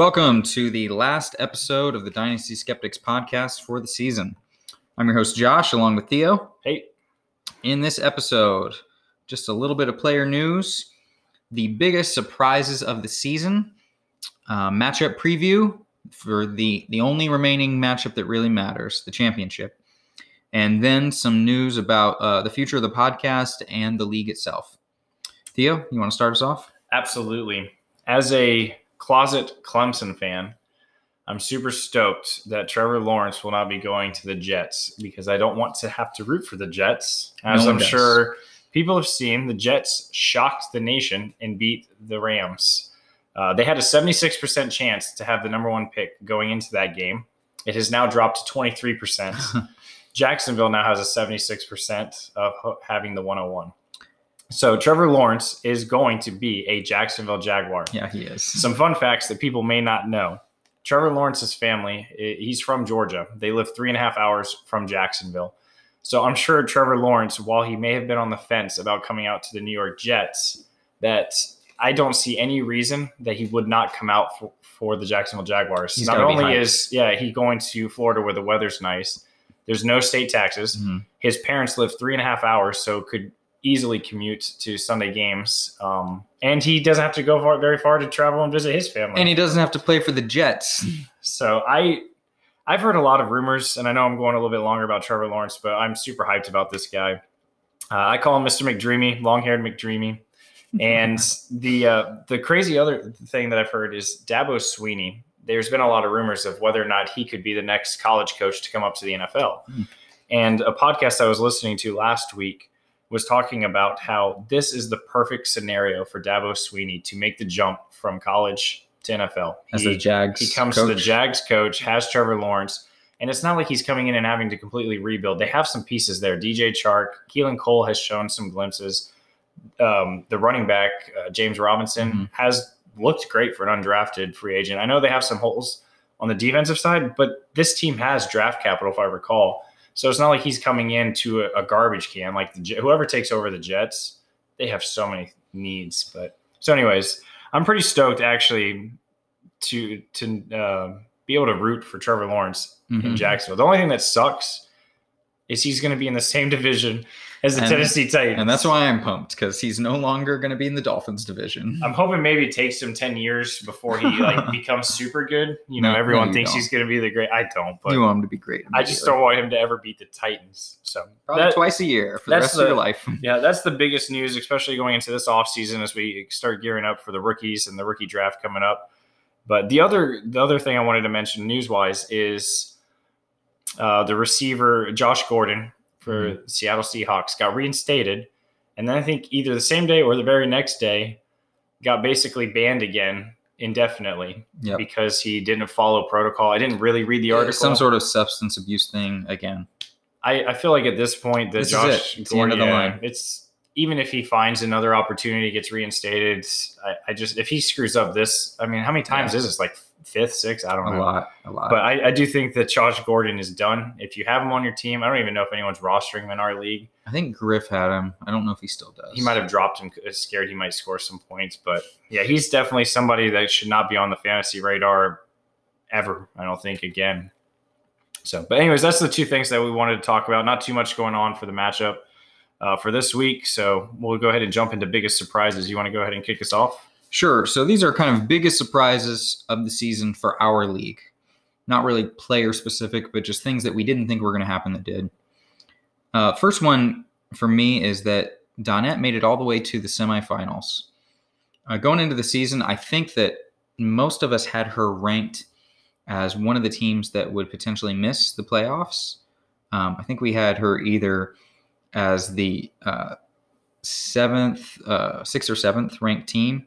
Welcome to the last episode of the Dynasty Skeptics podcast for the season. I'm your host, Josh, along with Theo. Hey, In this episode, just a little bit of player news, the biggest surprises of the season, uh, matchup preview for the, the only remaining matchup that really matters, the championship, and then some news about uh, the future of the podcast and the league itself. Theo, you want to start us off? absolutely. As a closet Clemson fan, I'm super stoked that Trevor Lawrence will not be going to the Jets because I don't want to have to root for the Jets. As No I'm does. sure people have seen, the Jets shocked the nation and beat the Rams. Uh, they had a 76% chance to have the number one pick going into that game. It has now dropped to 23%. Jacksonville now has a 76% of having the 101. So Trevor Lawrence is going to be a Jacksonville Jaguar. Yeah, he is. Some fun facts that people may not know. Trevor Lawrence's family, he's from Georgia. They live three and a half hours from Jacksonville. So I'm sure Trevor Lawrence, while he may have been on the fence about coming out to the New York Jets, that I don't see any reason that he would not come out for, for the Jacksonville Jaguars. He's not only is yeah he going to Florida where the weather's nice, there's no state taxes. Mhm. His parents live three and a half hours, so could easily commute to Sunday games. Um, and he doesn't have to go far, very far to travel and visit his family. And he doesn't have to play for the Jets. so I, I've heard a lot of rumors, and I know I'm going a little bit longer about Trevor Lawrence, but I'm super hyped about this guy. Uh, I call him Mr. McDreamy, long-haired McDreamy. And the uh, the crazy other thing that I've heard is Dabo Swinney. There's been a lot of rumors of whether or not he could be the next college coach to come up to the NFL. Hmm. And a podcast I was listening to last week was talking about how this is the perfect scenario for Dabo Swinney to make the jump from college to NFL. As He- the Jags. he comes to the coach. Jags coach, has Trevor Lawrence, and it's not like he's coming in and having to completely rebuild. They have some pieces there. DJ Chark, Keelan Cole has shown some glimpses. Um, the running back, uh, James Robinson, Mhm. has looked great for an undrafted free agent. I know they have some holes on the defensive side, but this team has draft capital, if I recall. So it's not like he's coming into a, a garbage can. Like the, whoever takes over the Jets, they have so many needs. But so, anyways, I'm pretty stoked actually to to uh, be able to root for Trevor Lawrence in Mhm. Jacksonville. The only thing that sucks is he's going to be in the same division as the And- Tennessee Titans, And that's why I'm pumped because he's no longer going to be in the Dolphins division. I'm hoping maybe it takes him ten years before he like becomes super good. You know, No, no, everyone you thinks don't. he's going to be the great. I don't, but you want him to be great. I just don't want him to ever beat the Titans. So Probably that- twice a year for the rest of your life. Yeah, that's the biggest news, especially going into this offseason as we start gearing up for the rookies and the rookie draft coming up. But the other the other thing I wanted to mention news wise is uh, the receiver Josh Gordon for Mm-hmm. Seattle Seahawks got reinstated, and then I think either the same day or the very next day got basically banned again indefinitely Yep. because he didn't follow protocol. I didn't really read the article. Some sort of substance abuse thing again. I, I feel like at this point that This is Josh it. It's the end of the line. It's even if he finds another opportunity, gets reinstated. I, I just if he screws up this, I mean, how many times Yeah. is this? Like fifth, sixth? I don't A know. lot. A lot. But I, I do think that Josh Gordon is done. If you have him on your team, I don't even know if anyone's rostering him in our league. I think Griff had him. I don't know if he still does. He might have dropped him, uh, scared he might score some points. But yeah, he's definitely somebody that should not be on the fantasy radar ever. I don't think again. So, but anyways, that's the two things that we wanted to talk about. Not too much going on for the matchup uh, for this week. So we'll go ahead and jump into biggest surprises. You want to go ahead and kick us off? Sure. So these are kind of biggest surprises of the season for our league. Not really player specific, but just things that we didn't think were going to happen that did. Uh, first one for me is that Donette made it all the way to the semifinals. Uh, going into the season, I think that most of us had her ranked as one of the teams that would potentially miss the playoffs. Um, I think we had her either as the uh, seventh, uh, sixth or seventh ranked team,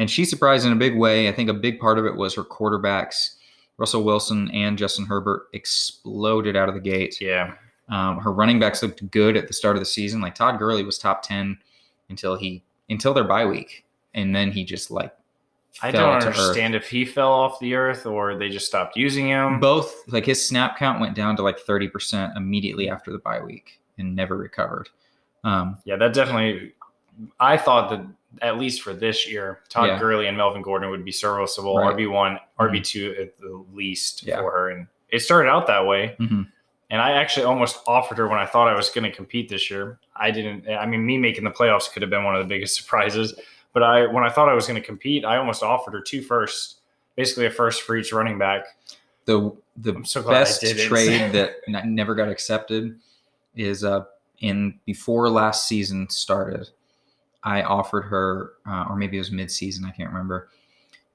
and she surprised in a big way. I think a big part of it was her quarterbacks, Russell Wilson and Justin Herbert, exploded out of the gate. Yeah. Um, her running backs looked good at the start of the season. Like Todd Gurley was top ten until he until their bye week, and then he just like I don't to earth. understand if he fell off the earth or they just stopped using him. Both like his snap count went down to like thirty percent immediately after the bye week and never recovered. Um, Yeah, that definitely. I thought that at least for this year, Todd Yeah. Gurley and Melvin Gordon would be serviceable Right. RB one, RB two at the least Yeah. for her, and it started out that way. Mhm. And I actually almost offered her when I thought I was going to compete this year. I didn't. I mean, me making the playoffs could have been one of the biggest surprises. But I, when I thought I was going to compete, I almost offered her two firsts, basically a first for each running back. The the so best trade that never got accepted is uh in before last season started. I offered her, uh, or maybe it was mid-season. I can't remember.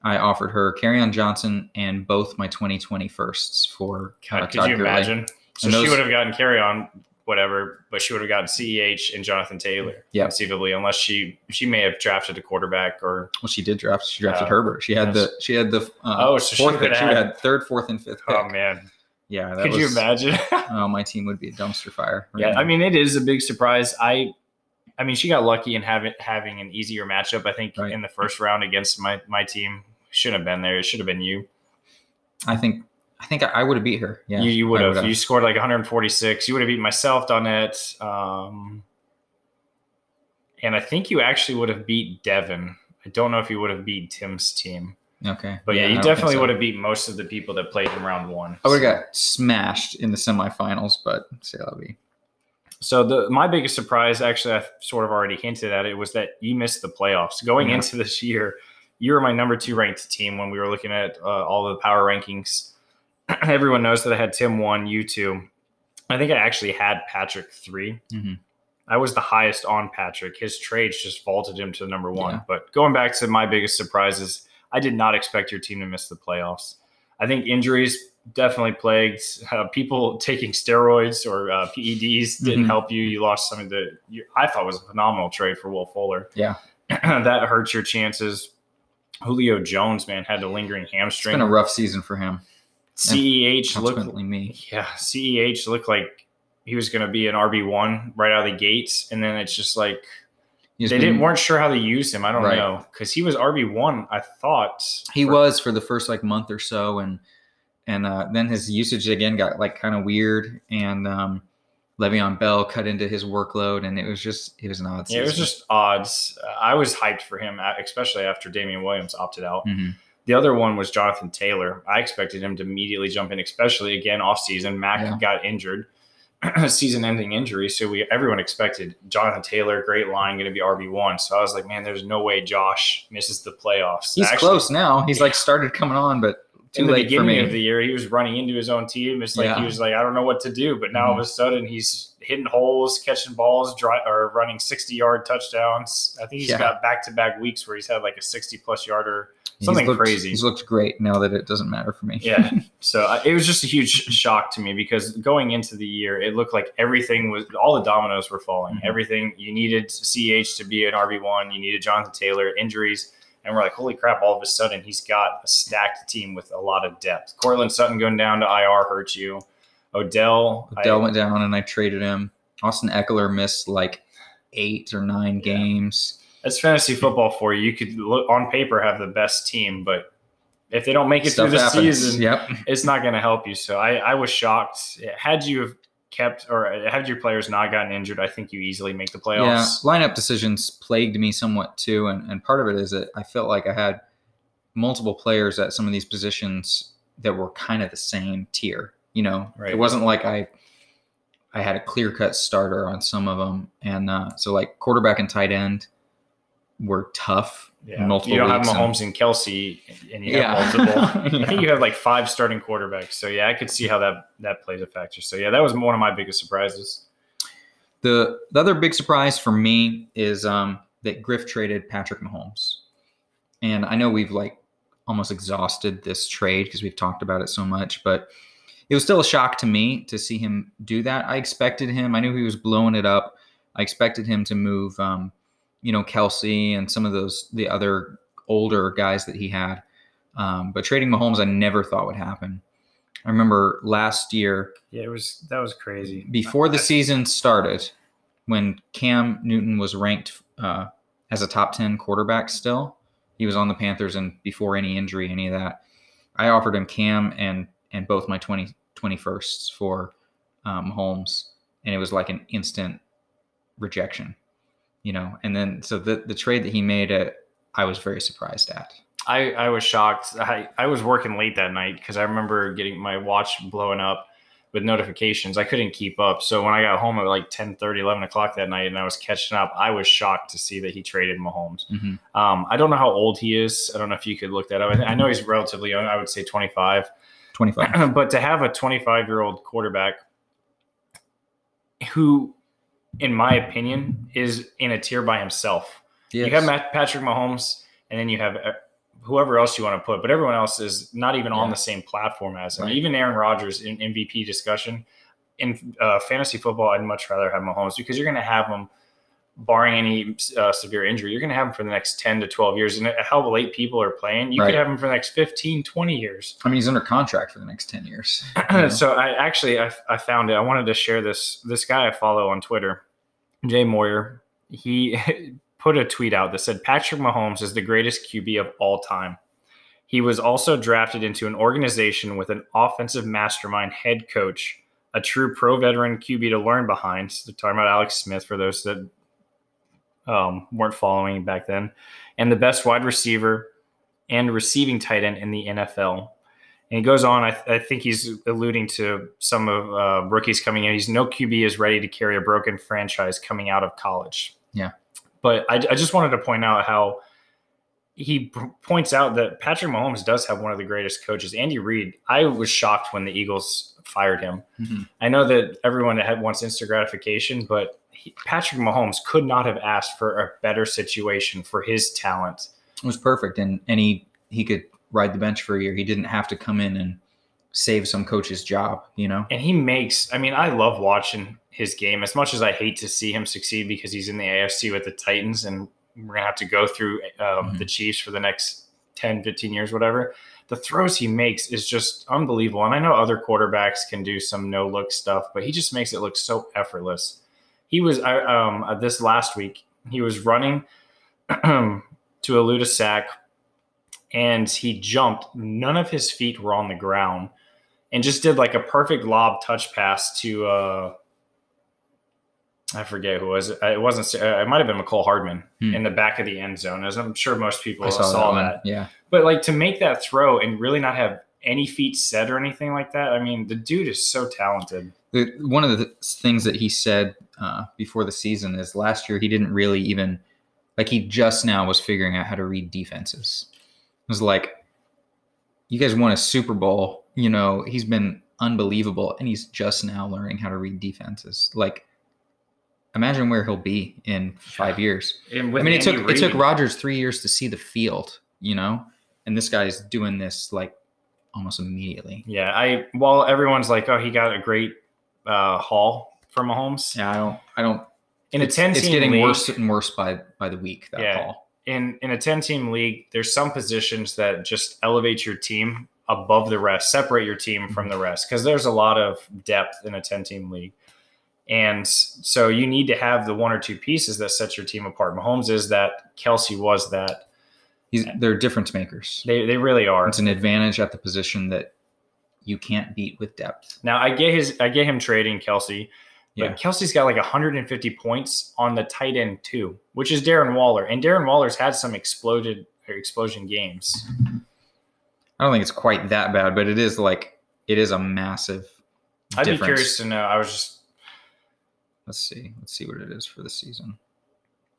I offered her on Johnson and both my 2020 firsts for uh, could Todd you Gurley. imagine? So And she would have gotten carry on, whatever, but she would have gotten CEH and Jonathan Taylor, Yeah. conceivably, unless she she may have drafted a quarterback or Well, she did draft. She drafted Yeah. Herbert. She had Yes. the she had the uh, Oh, so fourth would've pick. She had- have had third, fourth, and fifth pick. oh man, Yeah, that could was, you imagine? Oh, my team would be a dumpster fire. right yeah, now. I mean, it is a big surprise. I, I mean, she got lucky in having having an easier matchup. I think Right. in the first round against my my team shouldn't have been there. It should have been you. I think I think I, I would have beat her. Yeah, you, you would have. You scored like 146. You would have beaten myself, Donette. Um, and I think you actually would have beat Devin. I don't know if you would have beat Tim's team. Okay, But yeah, I you definitely so. would have beat most of the people that played in round one. I would have got smashed in the semifinals, but say that'll be So the my biggest surprise, actually, I sort of already hinted at it, was that you missed the playoffs. Going Yeah. into this year, you were my number two ranked team when we were looking at uh, all the power rankings. Everyone knows that I had Tim one, you two. I think I actually had Patrick 3 Mhm. I was the highest on Patrick. His trades just vaulted him to number one. Yeah. But going back to my biggest surprises, I did not expect your team to miss the playoffs. I think injuries definitely plagued. Uh, people taking steroids or uh, PEDs didn't Mhm. help you. You lost some of the. You, I thought was a phenomenal trade for Will Fuller. Yeah. that hurts your chances. Julio Jones, man, had a lingering hamstring. it's been a rough season for him. CEH looked me. yeah, CEH looked like he was going to be an RB one right out of the gates, and then it's just like He's they been- didn't weren't sure how to use him. I don't Right. know because he was RB one. I thought He for- was for the first like month or so, and and uh, then his usage again got like kind of weird, and um, Le'Veon Bell cut into his workload, and it was just it was an odd. Yeah, it was just odds. I was hyped for him, especially after Damien Williams opted out. Mhm. The other one was Jonathan Taylor. I expected him to immediately jump in, especially again off season. Mack Yeah. got injured, season-ending injury, so we everyone expected Jonathan Taylor, great line, going to be RB one. So I was like, man, there's no way Josh misses the playoffs. He's Actually, close now. He's like started coming on, but in the beginning of the year, he was running into his own team. It's like Yeah. he was like, I don't know what to do. But now all of a sudden, he's hitting holes, catching balls, dry, or running sixty-yard touchdowns. I think he's Yeah. got back-to-back weeks where he's had like a sixty-plus yarder. He's something looked- crazy. He's looked great now that it doesn't matter for me. Yeah. So uh, it was just a huge shock to me because going into the year, it looked like everything was all the dominoes were falling. Mhm. Everything you needed CH to be an RB one, you needed Jonathan Taylor, injuries, and we're like, holy crap! All of a sudden, he's got a stacked team with a lot of depth. Courtland Sutton going down to IR hurts you. Odell, Odell I- went down, and I traded him. Austin Ekeler missed like eight or nine Yeah. games. that's fantasy football for you. You could look on paper have the best team, but if they don't make it Stuff through the happens. season, Yep. it's not going to help you. So I, I was shocked. Had you have kept or had your players not gotten injured, I think you easily make the Yeah, playoffs. lineup decisions plagued me somewhat too, and and part of it is that I felt like I had multiple players at some of these positions that were kind of the same tier. You know, Right. it wasn't like I I had a clear cut starter on some of them, and uh, so like quarterback and tight end were tough. Yeah. multiple you don't have weeks and- Mahomes and Kelce, and you Yeah. have multiple. I think you have like five starting quarterbacks. So yeah, I could see how that that plays a factor. So yeah, that was one of my biggest surprises. The the other big surprise for me is um, that Griff traded Patrick Mahomes, and I know we've like almost exhausted this trade because we've talked about it so much, but it was still a shock to me to see him do that. I expected him. I knew he was blowing it up. I expected him to move, um, you know, Kelce and some of those the other older guys that he had. Um, but trading Mahomes, I never thought would happen. I remember last year Yeah, it was that was crazy. before the season started, when Cam Newton was ranked uh, as a top 10 quarterback still, he was on the Panthers and before any injury, any of that, I offered him Cam and and both my 20, 21sts for um, Holmes, and it was like an instant rejection. You know, and then so the the trade that he made, uh, I was very surprised at. I, I was shocked. I, I was working late that night because I remember getting my watch blowing up with notifications. I couldn't keep up. So when I got home at like 10 30, 11 o'clock that night and I was catching up, I was shocked to see that he traded Mahomes. Mm-hmm. Um, I don't know how old he is. I don't know if you could look that up. I, I know he's relatively young. I would say 25. 25. but to have a 25 year old quarterback who, in my opinion, is in a tier by himself. Yes. You have Matt, Patrick Mahomes, and then you have uh, whoever else you want to put, but everyone else is not even on the same platform as him. Right. Even Aaron Rodgers in MVP discussion in uh, fantasy football, I'd much rather have Mahomes because you're going to have him, barring any uh, severe injury, you're going to have him for the next 10 to 12 years. And how late people are playing, you Right. could have him for the next 15, 20 years. I mean, he's under contract for the next 10 years. you know? so I actually I, I found it. I wanted to share this. This guy I follow on Twitter, Jay Moyer. He put a tweet out that said Patrick Mahomes is the greatest QB of all time. He was also drafted into an organization with an offensive mastermind head coach, a true pro veteran QB to learn behind. So they're talking about Alex Smith for those that um, weren't following back then, and the best wide receiver and receiving tight end in the NFL. And he goes on. I, I think he's alluding to some of uh, rookies coming in. He's no QB is ready to carry a broken franchise coming out of college. Yeah. But I, I just wanted to point out how he p- points out that Patrick Mahomes does have one of the greatest coaches. Andy Reid. I was shocked when the Eagles fired him. Mhm. I know that everyone had wants instant gratification, but he, Patrick Mahomes could not have asked for a better situation for his talent. It was perfect. And, and he, he could ride the bench for a year. He didn't have to come in and save some coach's job, you know? and he makes i mean i love watching his game as much as i hate to see him succeed because he's in the afc with the titans and we're gonna have to go through um, Mhm. the chiefs for the next 10 15 years whatever the throws he makes is just unbelievable and i know other quarterbacks can do some no look stuff but he just makes it look so effortless he was um uh, this last week he was running to elude a sack and he jumped none of his feet were on the ground and just did like a perfect lob touch pass to uh I forget who was. It wasn't. uh, It might have been Mecole Hardman Hmm. in the back of the end zone, as I'm sure most people I saw, saw, that, that. Yeah. But like to make that throw and really not have any feet set or anything like that. I mean, the dude is so talented. The, one of the things that he said uh, before the season is last year he didn't really even like he just now was figuring out how to read defenses. It was like, you guys won a Super Bowl. You know, he's been unbelievable, and he's just now learning how to read defenses. Like, imagine where he'll be in five years. I mean, it Andy took it took Rodgers three years to see the field. You know, and this guy's doing this like almost immediately. Yeah, I while everyone's like, oh, he got a great uh, haul for Mahomes Yeah, I don't. I don't in a it's, ten. it's getting league, worse and worse by by the week. That Yeah. call. in in a 10 team league there's some positions that just elevate your team above the rest separate your team from mhm. the rest because there's a lot of depth in a 10 team league and so you need to have the one or two pieces that sets your team apart mahomes is that kelce was that He's they're difference makers. they, they really are It's an advantage at the position that you can't beat with depth. now i get his i get him trading kelce but Yeah. kelce's got like 150 points on the tight end too which is darren waller and darren waller's had some exploded or explosion games I don't think it's quite that bad, but it is like it is a massive. i'd be curious to know i was just Let's see. Let's see what it is for the season.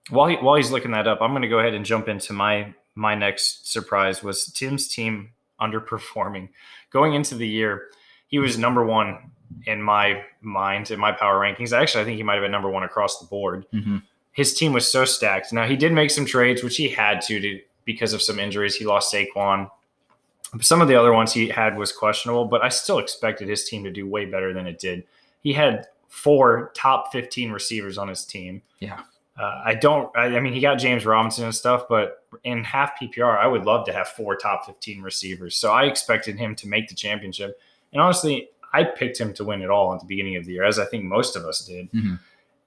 While he, while he's looking that up, I'm going to go ahead and jump into my my next surprise was Tim's team underperforming. Going into the year, he was number one in my mind in my power rankings. Actually, I think he might have been number one across the board. Mhm. His team was so stacked. Now he did make some trades, which he had to, to because of some injuries. He lost Saquon. Some of the other ones he had was questionable, but I still expected his team to do way better than it did. He had four top 15 receivers on his team. Yeah. Uh, I don't. I, I mean, he got James Robinson and stuff, but in half PPR, I would love to have four top fifteen receivers. So I expected him to make the championship, and honestly, I picked him to win it all at the beginning of the year, as I think most of us did. Mhm.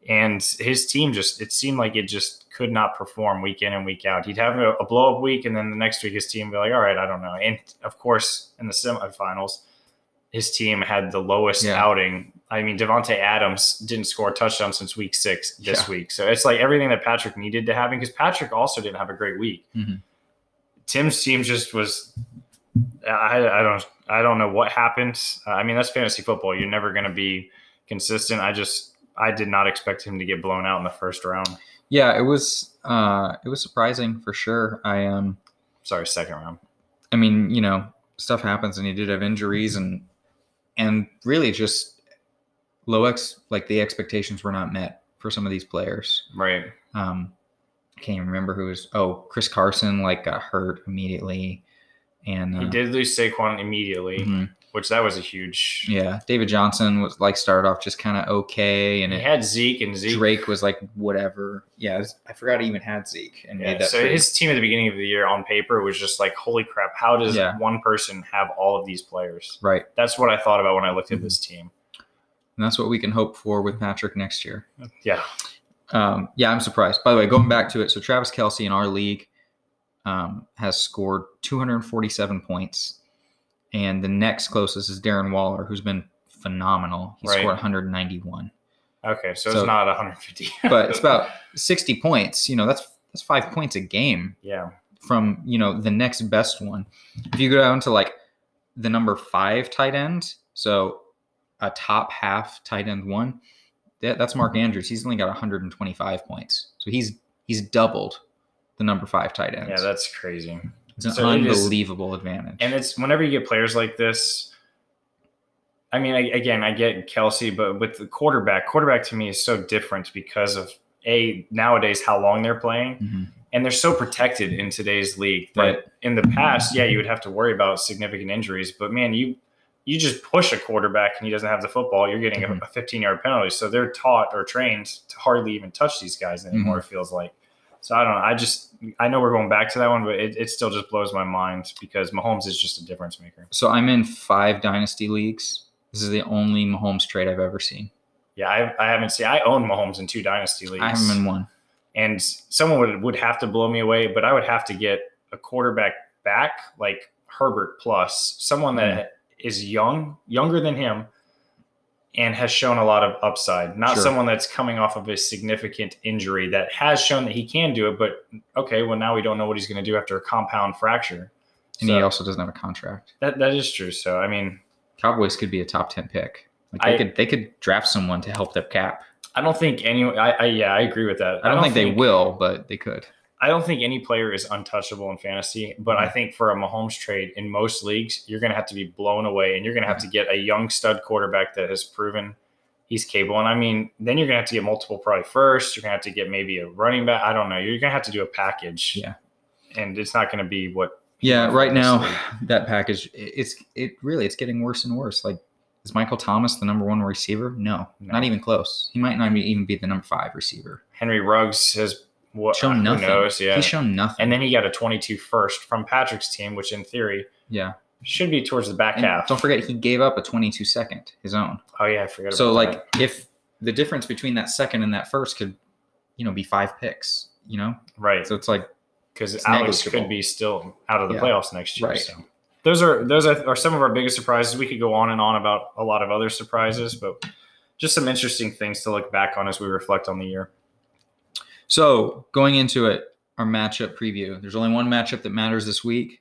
And his team just—it seemed like it just could not perform week in and week out. He'd have a, a blow-up week, and then the next week his team would be like, "All right, I don't know." And of course, in the semifinals, his team had the lowest Yeah. outing. I mean, Davante Adams didn't score a touchdown since week six this Yeah. week. So it's like everything that Patrick needed to happen because Patrick also didn't have a great week. Mhm. Tim's team just was. I, I don't I don't know what happened. Uh, I mean, that's fantasy football. You're never going to be consistent. I just I did not expect him to get blown out in the first round. Yeah, it was uh it was surprising for sure. I um Sorry, second round. I mean, you know, stuff happens and he did have injuries and and really just low ex like the expectations were not met for some of these players. Right. Um I can't even remember who was oh, Chris Carson like got hurt immediately. And uh, He did lose Saquon immediately, mhm. which that was a huge. Yeah, David Johnson was like started off just kind of okay, and He it, had Zeke and Zeke. Drake was like whatever. Yeah, was- I forgot he even had Zeke and Yeah, so trade. his team at the beginning of the year on paper was just like, holy crap, how does Yeah. one person have all of these players? right, That's what I thought about when I looked at Mhm. this team. and that's what we can hope for with Patrick next year. Yeah. Um, yeah, I'm surprised. By the way, going back to it, so Travis Kelce in our league um, has scored 247 points, and the next closest is Darren Waller, who's been phenomenal. He Right. scored 191, Okay, so, So- it's not 150. but it's about 60 points. You know, that's that's five points a game. yeah. from you know the next best one. If you go down to like the number five tight end, so a top half tight end one, that, that's Mark Andrews. He's only got 125 points, so he's he's doubled the number five tight end. Yeah, that's crazy. it's an so it is- unbelievable advantage. And it's whenever you get players like this. I mean, I, again, I get Kelce, but with the quarterback, quarterback to me is so different because of a nowadays how long they're playing, Mhm. and they're so protected in today's league that Right. in the past, yeah, you would have to worry about significant injuries. But man, you you just push a quarterback and he doesn't have the football, you're getting a- Mhm. a 15 yard penalty. So they're taught or trained to hardly even touch these guys anymore. Mm-hmm. It feels like. So I don't know. I just I know we're going back to that one, but it, it still just blows my mind because Mahomes is just a difference maker. so I'm in five dynasty leagues. This is the only Mahomes trade I've ever seen. Yeah, I, I haven't seen. I own Mahomes in two dynasty leagues. I him in one. and someone would would have to blow me away, but I would have to get a quarterback back like Herbert plus someone that mm-hmm. is young, younger than him, and has shown a lot of upside. Not Sure. someone that's coming off of a significant injury that has shown that he can do it, but okay, well now we don't know what he's going to do after a compound fracture. And So he also doesn't have a contract. that that is true. So I mean, Cowboys could be a top ten pick. Like they I- could they could draft someone to help their cap. I don't think any. I, I yeah, I agree with that. I don't, think, they will, but they could. I don't think any player is untouchable in fantasy, but Mm-hmm. I think for a Mahomes trade in most leagues, you're going to have to be blown away and you're going to have to get a young stud quarterback that has proven he's capable. And I mean, then you're going to have to get multiple probably first. You're going to have to get maybe a running back. I don't know. You're going to have to do a package. Yeah. And it's not going to be what. Yeah, right now this that package it- it's it really it's getting worse and worse. Like is Michael Thomas the number one receiver? No, No. not even close. He might not even be the number five receiver. Henry Ruggs has what Shown nothing. knows? Yeah. He's shown nothing. and then he got a 22 first from Patrick's team, which in theory yeah, should be towards the back And half. don't forget he gave up a 22 second his own. oh yeah, I forgot. So like that. if the difference between that second and that first could, you know, be five picks. You know, right. so it's like because Alex negligible. could be still out of the Yeah. playoffs next year. Right. So those are those are, are some of our biggest surprises. We could go on and on about a lot of other surprises, but just some interesting things to look back on as we reflect on the year. So going into it, our matchup preview. There's only one matchup that matters this week.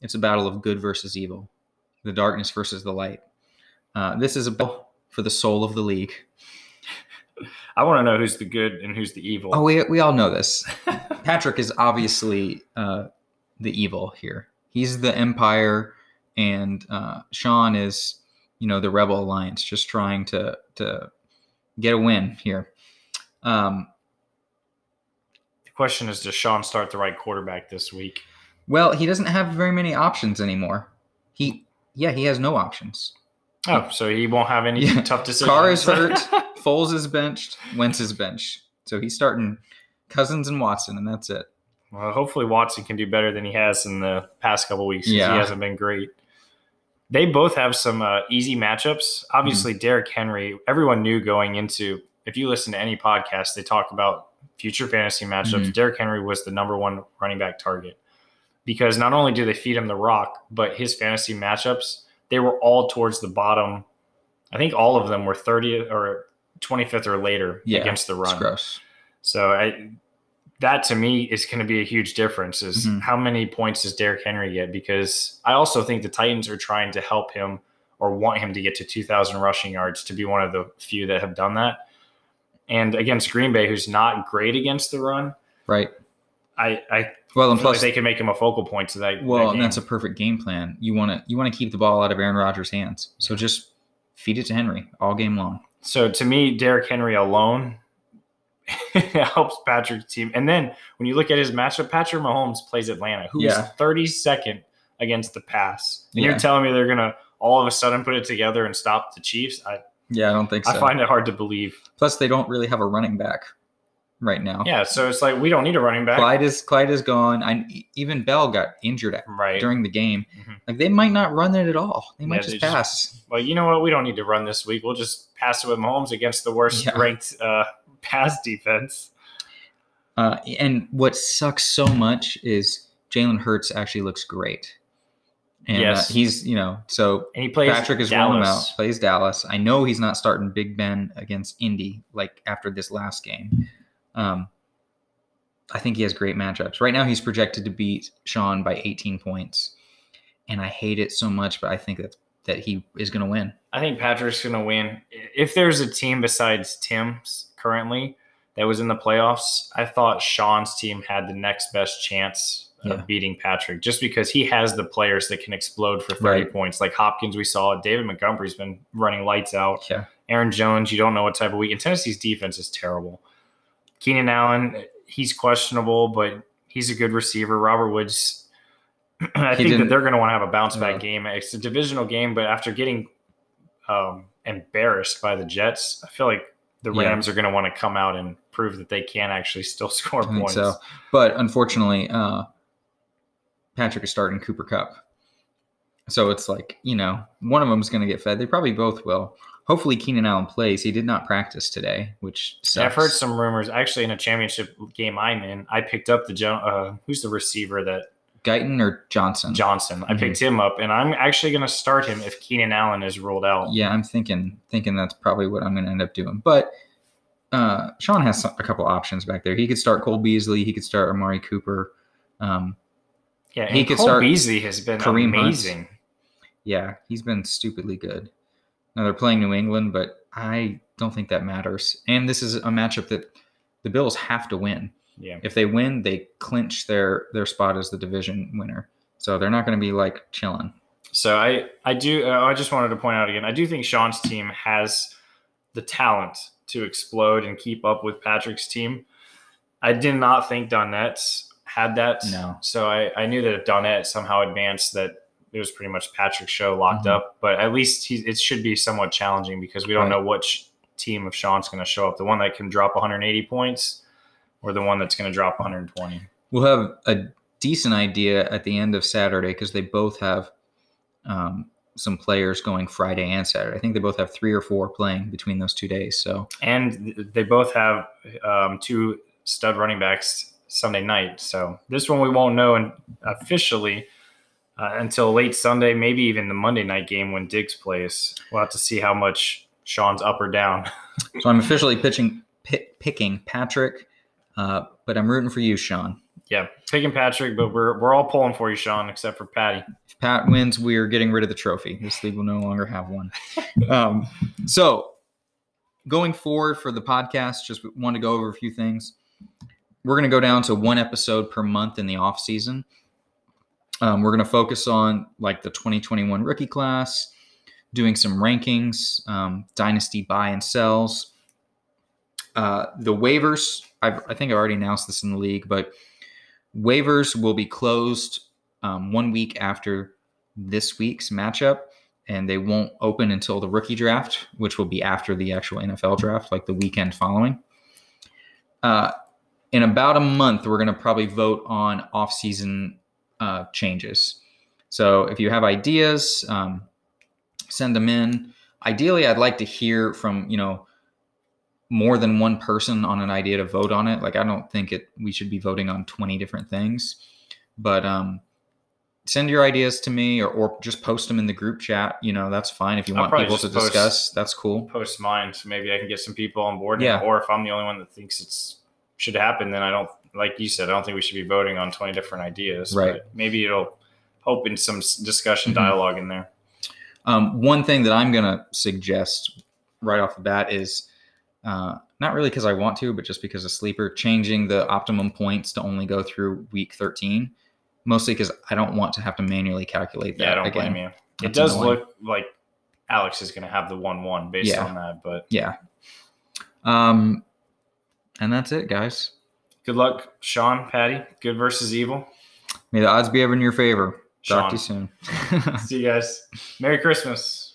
It's a battle of good versus evil, the darkness versus the light. Uh, this is a battle for the soul of the league. I want to know who's the good and who's the evil. Oh, we we all know this. Patrick is obviously uh, the evil here. He's the Empire, and uh, Sean is, you know, the Rebel Alliance, just trying to to get a win here. Um, question is, does Sean start the right quarterback this week? Well, he doesn't have very many options anymore. He, yeah, he has no options. Oh, so he won't have any Yeah. tough decisions. Carr is hurt. Foles is benched. Wentz is benched. So he's starting Cousins and Watson, and that's it. Well, hopefully Watson can do better than he has in the past couple weeks. Yeah. he hasn't been great. They both have some uh, easy matchups. Obviously, Derrick Henry. Everyone knew going into. If you listen to any podcast, they talk about future fantasy matchups. Mhm. Derrick Henry was the number one running back target because not only do they feed him the rock, but his fantasy matchups they were all towards the bottom. I think all of them were 30th or 25th or later Yeah, against the run. gross. So I, that to me is going to be a huge difference. Is Mhm. how many points does Derrick Henry get? Because I also think the Titans are trying to help him or want him to get to 2,000 rushing yards to be one of the few that have done that. And against Green Bay, who's not great against the run, Right. I, I Well, and feel like plus, they can make him a focal point to that. well, that and that's a perfect game plan. You want to you want to keep the ball out of Aaron Rodgers' hands. So just feed it to Henry all game long. so to me, Derrick Henry alone helps Patrick's team. And then when you look at his matchup, Patrick Mahomes plays Atlanta, who is Yeah. 32nd against the pass. And Yeah. you're telling me they're gonna all of a sudden put it together and stop the Chiefs? I, Yeah, I don't think so. I find it hard to believe. Plus, they don't really have a running back right now. Yeah, so it's like we don't need a running back. Clyde is Clyde is gone. I even Bell got injured at- Right. during the game. Mhm. Like they might not run it at all. They might Yeah, just they just- pass. well, you know what? We don't need to run this week. We'll just pass it with Mahomes against the worst Yeah. ranked uh, pass defense. Uh, and what sucks so much is Jalen Hurts actually looks great. And Yes. uh, he's you know so And he plays Patrick is rolling out, plays Dallas. I know he's not starting Big Ben against Indy like after this last game. Um, I think he has great matchups. Right now, he's projected to beat Sean by 18 points, and I hate it so much, but I think that that he is going to win. I think Patrick's going to win. If there's a team besides Tim's currently that was in the playoffs, I thought Sean's team had the next best chance Yeah. of beating Patrick just because he has the players that can explode for 30 Right. points. Like Hopkins, we saw it. David Montgomery's been running lights out. Yeah, Aaron Jones, you don't know what type of week. And Tennessee's defense is terrible. Keenan Allen, he's questionable, but he's a good receiver. Robert Woods, I He think that they're going to want to have a bounce back Uh, game. It's a divisional game, but after getting um, embarrassed by the Jets, I feel like the Yeah. Rams are going to want to come out and prove that they can actually still score points. so. But unfortunately, uh, Patrick is starting Cooper Kupp, so it's like you know one of them is going to get fed. They probably both will. Hopefully, Keenan Allen plays. He did not practice today, which sucks. I've heard some rumors. Actually, in a championship game I'm in, I picked up the uh, who's the receiver that Guyton or Johnson. Johnson. I Mhm. picked him up, and I'm actually going to start him if Keenan Allen is ruled out. Yeah, I'm thinking thinking that's probably what I'm going to end up doing. But uh, Sean has a couple options back there. He could start Cole Beasley. He could start Amari Cooper. Um, Yeah, He could Cole start Beasley has been Kareem Hunt. amazing. yeah, he's been stupidly good. Now they're playing New England, but I don't think that matters. And this is a matchup that the Bills have to win. Yeah, If they win, they clinch their their spot as the division winner. So they're not going to be like chilling. so I I do uh, I just wanted to point out again. I do think Sean's team has the talent to explode and keep up with Patrick's team. I did not think Donette's had that. No. So I, I knew that if Donette somehow advanced, that it was pretty much Patrick's show locked Mhm. up. But at least he, it should be somewhat challenging because we don't Right. know which team of Sean's going to show up. The one that can drop 180 points or the one that's going to drop 120. We'll have a decent idea at the end of Saturday because they both have um, some players going Friday and Saturday. I think they both have three or four playing between those two days. So And they both have um, two stud running backs Sunday night. So this one we won't know officially uh, until late Sunday, maybe even the Monday night game when Diggs plays. We'll have to see how much Sean's up or down. so I'm officially pitching pi- picking Patrick, uh, but I'm rooting for you, Sean. yeah, picking Patrick, but we're we're all pulling for you, Sean, except for Patty. If Pat wins, we are getting rid of the trophy. This league will no longer have one. Um, so, going forward for the podcast, just want to go over a few things. We're going to go down to one episode per month in the off season. Um, we're going to focus on like the 2021 rookie class, doing some rankings, um, dynasty buy and sells. Uh, the waivers, I've, I think I already announced this in the league, but waivers will be closed um, one week after this week's matchup, and they won't open until the rookie draft, which will be after the actual NFL draft, like the weekend following. Uh, in about a month, we're going to probably vote on off-season uh, changes. So if you have ideas, um, send them in. Ideally, I'd like to hear from you know more than one person on an idea to vote on it. Like I don't think it we should be voting on 20 different things. But um send your ideas to me or, or just post them in the group chat. You know, that's fine. If you I'll want people to post- discuss, that's cool. Post mine, so maybe I can get some people on board. Yeah. Or if I'm the only one that thinks it's should happen, then I don't like you said. I don't think we should be voting on 20 different ideas. Right. But maybe it'll open some discussion, Mhm. dialogue in there. Um, one thing that I'm going to suggest right off the bat is uh, not really because I want to, but just because of sleeper, changing the optimum points to only go through week 13. Mostly because I don't want to have to manually calculate that. Yeah, I don't again. blame you. It does annoying. look like Alex is going to have the one-one based Yeah. on that, but Yeah. Um, and that's it, guys. good luck, Sean, Patty. Good versus evil. May the odds be ever in your favor. Talk to you soon. See you guys. Merry Christmas.